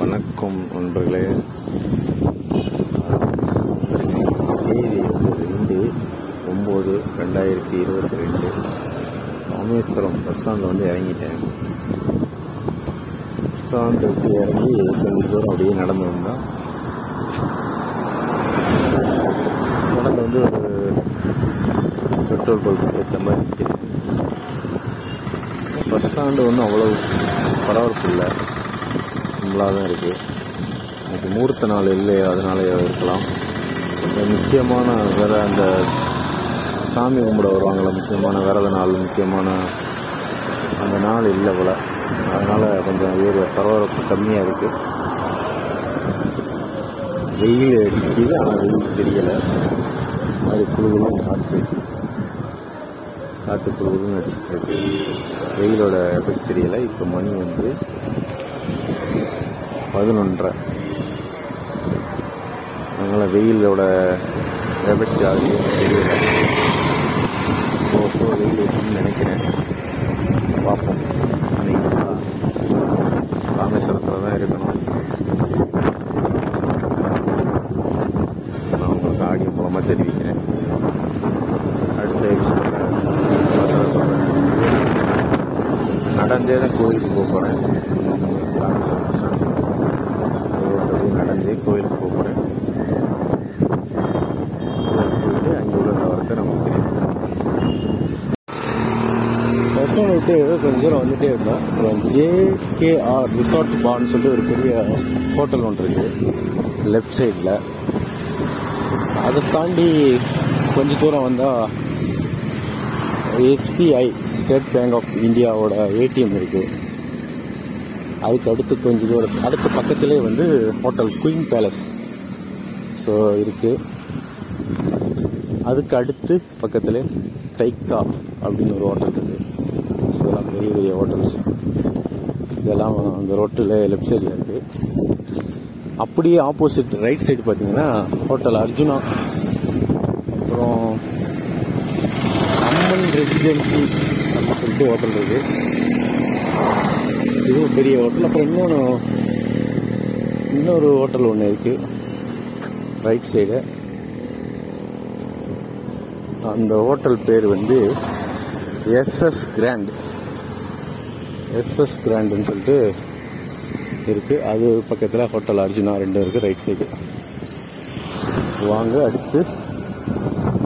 வணக்கம் நண்பர்களே. தேதி வந்து ரெண்டு ஒம்பது ரெண்டாயிரத்தி இருபத்தி ரெண்டு ராமேஸ்வரம் பஸ் ஸ்டாண்டில் வந்து இறங்கிட்டேன். பஸ் ஸ்டாண்ட் விட்டு இறங்கி கொஞ்சம் தூரம் அப்படியே நடந்து வந்தோம் நடந்து வந்து ஒரு பெட்ரோல் பல்க் ஏற்ற மாதிரி நிற்கிறேன் பஸ் ஸ்டாண்டு ஒன்றும் அவ்வளோ பரவாயில்ல கும்பலாக தான் இருக்குது இன்னைக்கு மூர்த்த நாள் இல்லை அதனால இருக்கலாம். முக்கியமான வேற அந்த சாமி கும்பிட வருவாங்கள முக்கியமான விரத நாள் முக்கியமான அந்த நாள் இல்லை போல். அதனால் கொஞ்சம் ஏரியா பரபரப்பு கம்மியாக இருக்குது வெயில் அடிக்குது ஆனால் வெயில் தெரியலை. அது குழுவிலும் காற்று காற்று குழுகுலும் அடிச்சுட்டு இருக்கு. வெயிலோட எஃபெக்ட் தெரியலை. இப்போ மணி வந்து பதினொன்றரை. அதனால் வெயிலோட எஃபெக்ட் ஆகுது தெரியல. போக வெயில் இருக்குன்னு நினைக்கிறேன். பார்ப்போம். ராமேஸ்வரத்தில் தான் இருக்கணும். நான் உங்களுக்கு ஆடியோ மூலமாக தெரிவிக்கிறேன். அடுத்த எபிசோட நடந்தே தான் கோயிலுக்கு போக போகிறேன் நடந்தே கோயிலுக்கு போக போகிறேன் போயிட்டு அங்கே உள்ள நிலவரத்தை நமக்கு தெரியும் பஸ் ஸ்டாண்ட் விட்டு கொஞ்சம் தூரம் வந்துட்டே இருந்தோம். அப்புறம் ஜேகேஆர் ரிசார்ட் பான்னு சொல்லிட்டு ஒரு பெரிய ஹோட்டல் ஒன்று இருக்குது லெஃப்ட் சைடில் அதை தாண்டி கொஞ்சம் தூரம் வந்தால் எஸ்பிஐ ஸ்டேட் பேங்க் ஆஃப் இந்தியாவோட ஏடிஎம் இருக்குது அதுக்கு அடுத்து கொஞ்சம் தூரம் அடுத்த பக்கத்திலே வந்து ஹோட்டல் குயின் பேலஸ் ஸோ இருக்குது அதுக்கு அடுத்து பக்கத்திலே டைக்கா அப்படின்னு ஒரு ஹோட்டல் இருக்குது இதெல்லாம் பெரிய பெரிய ஹோட்டல்ஸ் இதெல்லாம் அந்த ரோட்டில் லெஃப்ட் சைடில் இருக்குது அப்படியே ஆப்போசிட் ரைட் சைடு பார்த்தீங்கன்னா ஹோட்டல் அர்ஜுனா. அப்புறம் அம்மன் ரெசிடென்சி அப்படின்னு சொல்லிட்டு ஹோட்டல் இருக்கு. இதுவும் பெரிய ஹோட்டல் அப்புறம் இன்னொன்று இன்னொரு ஹோட்டல் ஒன்று இருக்கு. ரைட் சைடு அந்த ஹோட்டல் பேர் வந்து எஸ்எஸ் கிராண்ட் எஸ்எஸ் கிராண்டுன்னு சொல்லிட்டு இருக்குது அது பக்கத்தில் ஹோட்டல் அர்ஜுனா ரெண்டு இருக்குது ரைட் சைடு வாங்க அடுத்து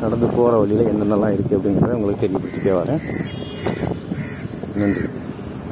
நடந்து போகிற வழியில் என்னென்னலாம் இருக்குது அப்படிங்கிறத உங்களுக்கு தெரியப்படுத்திட்டே வரேன். நன்றி.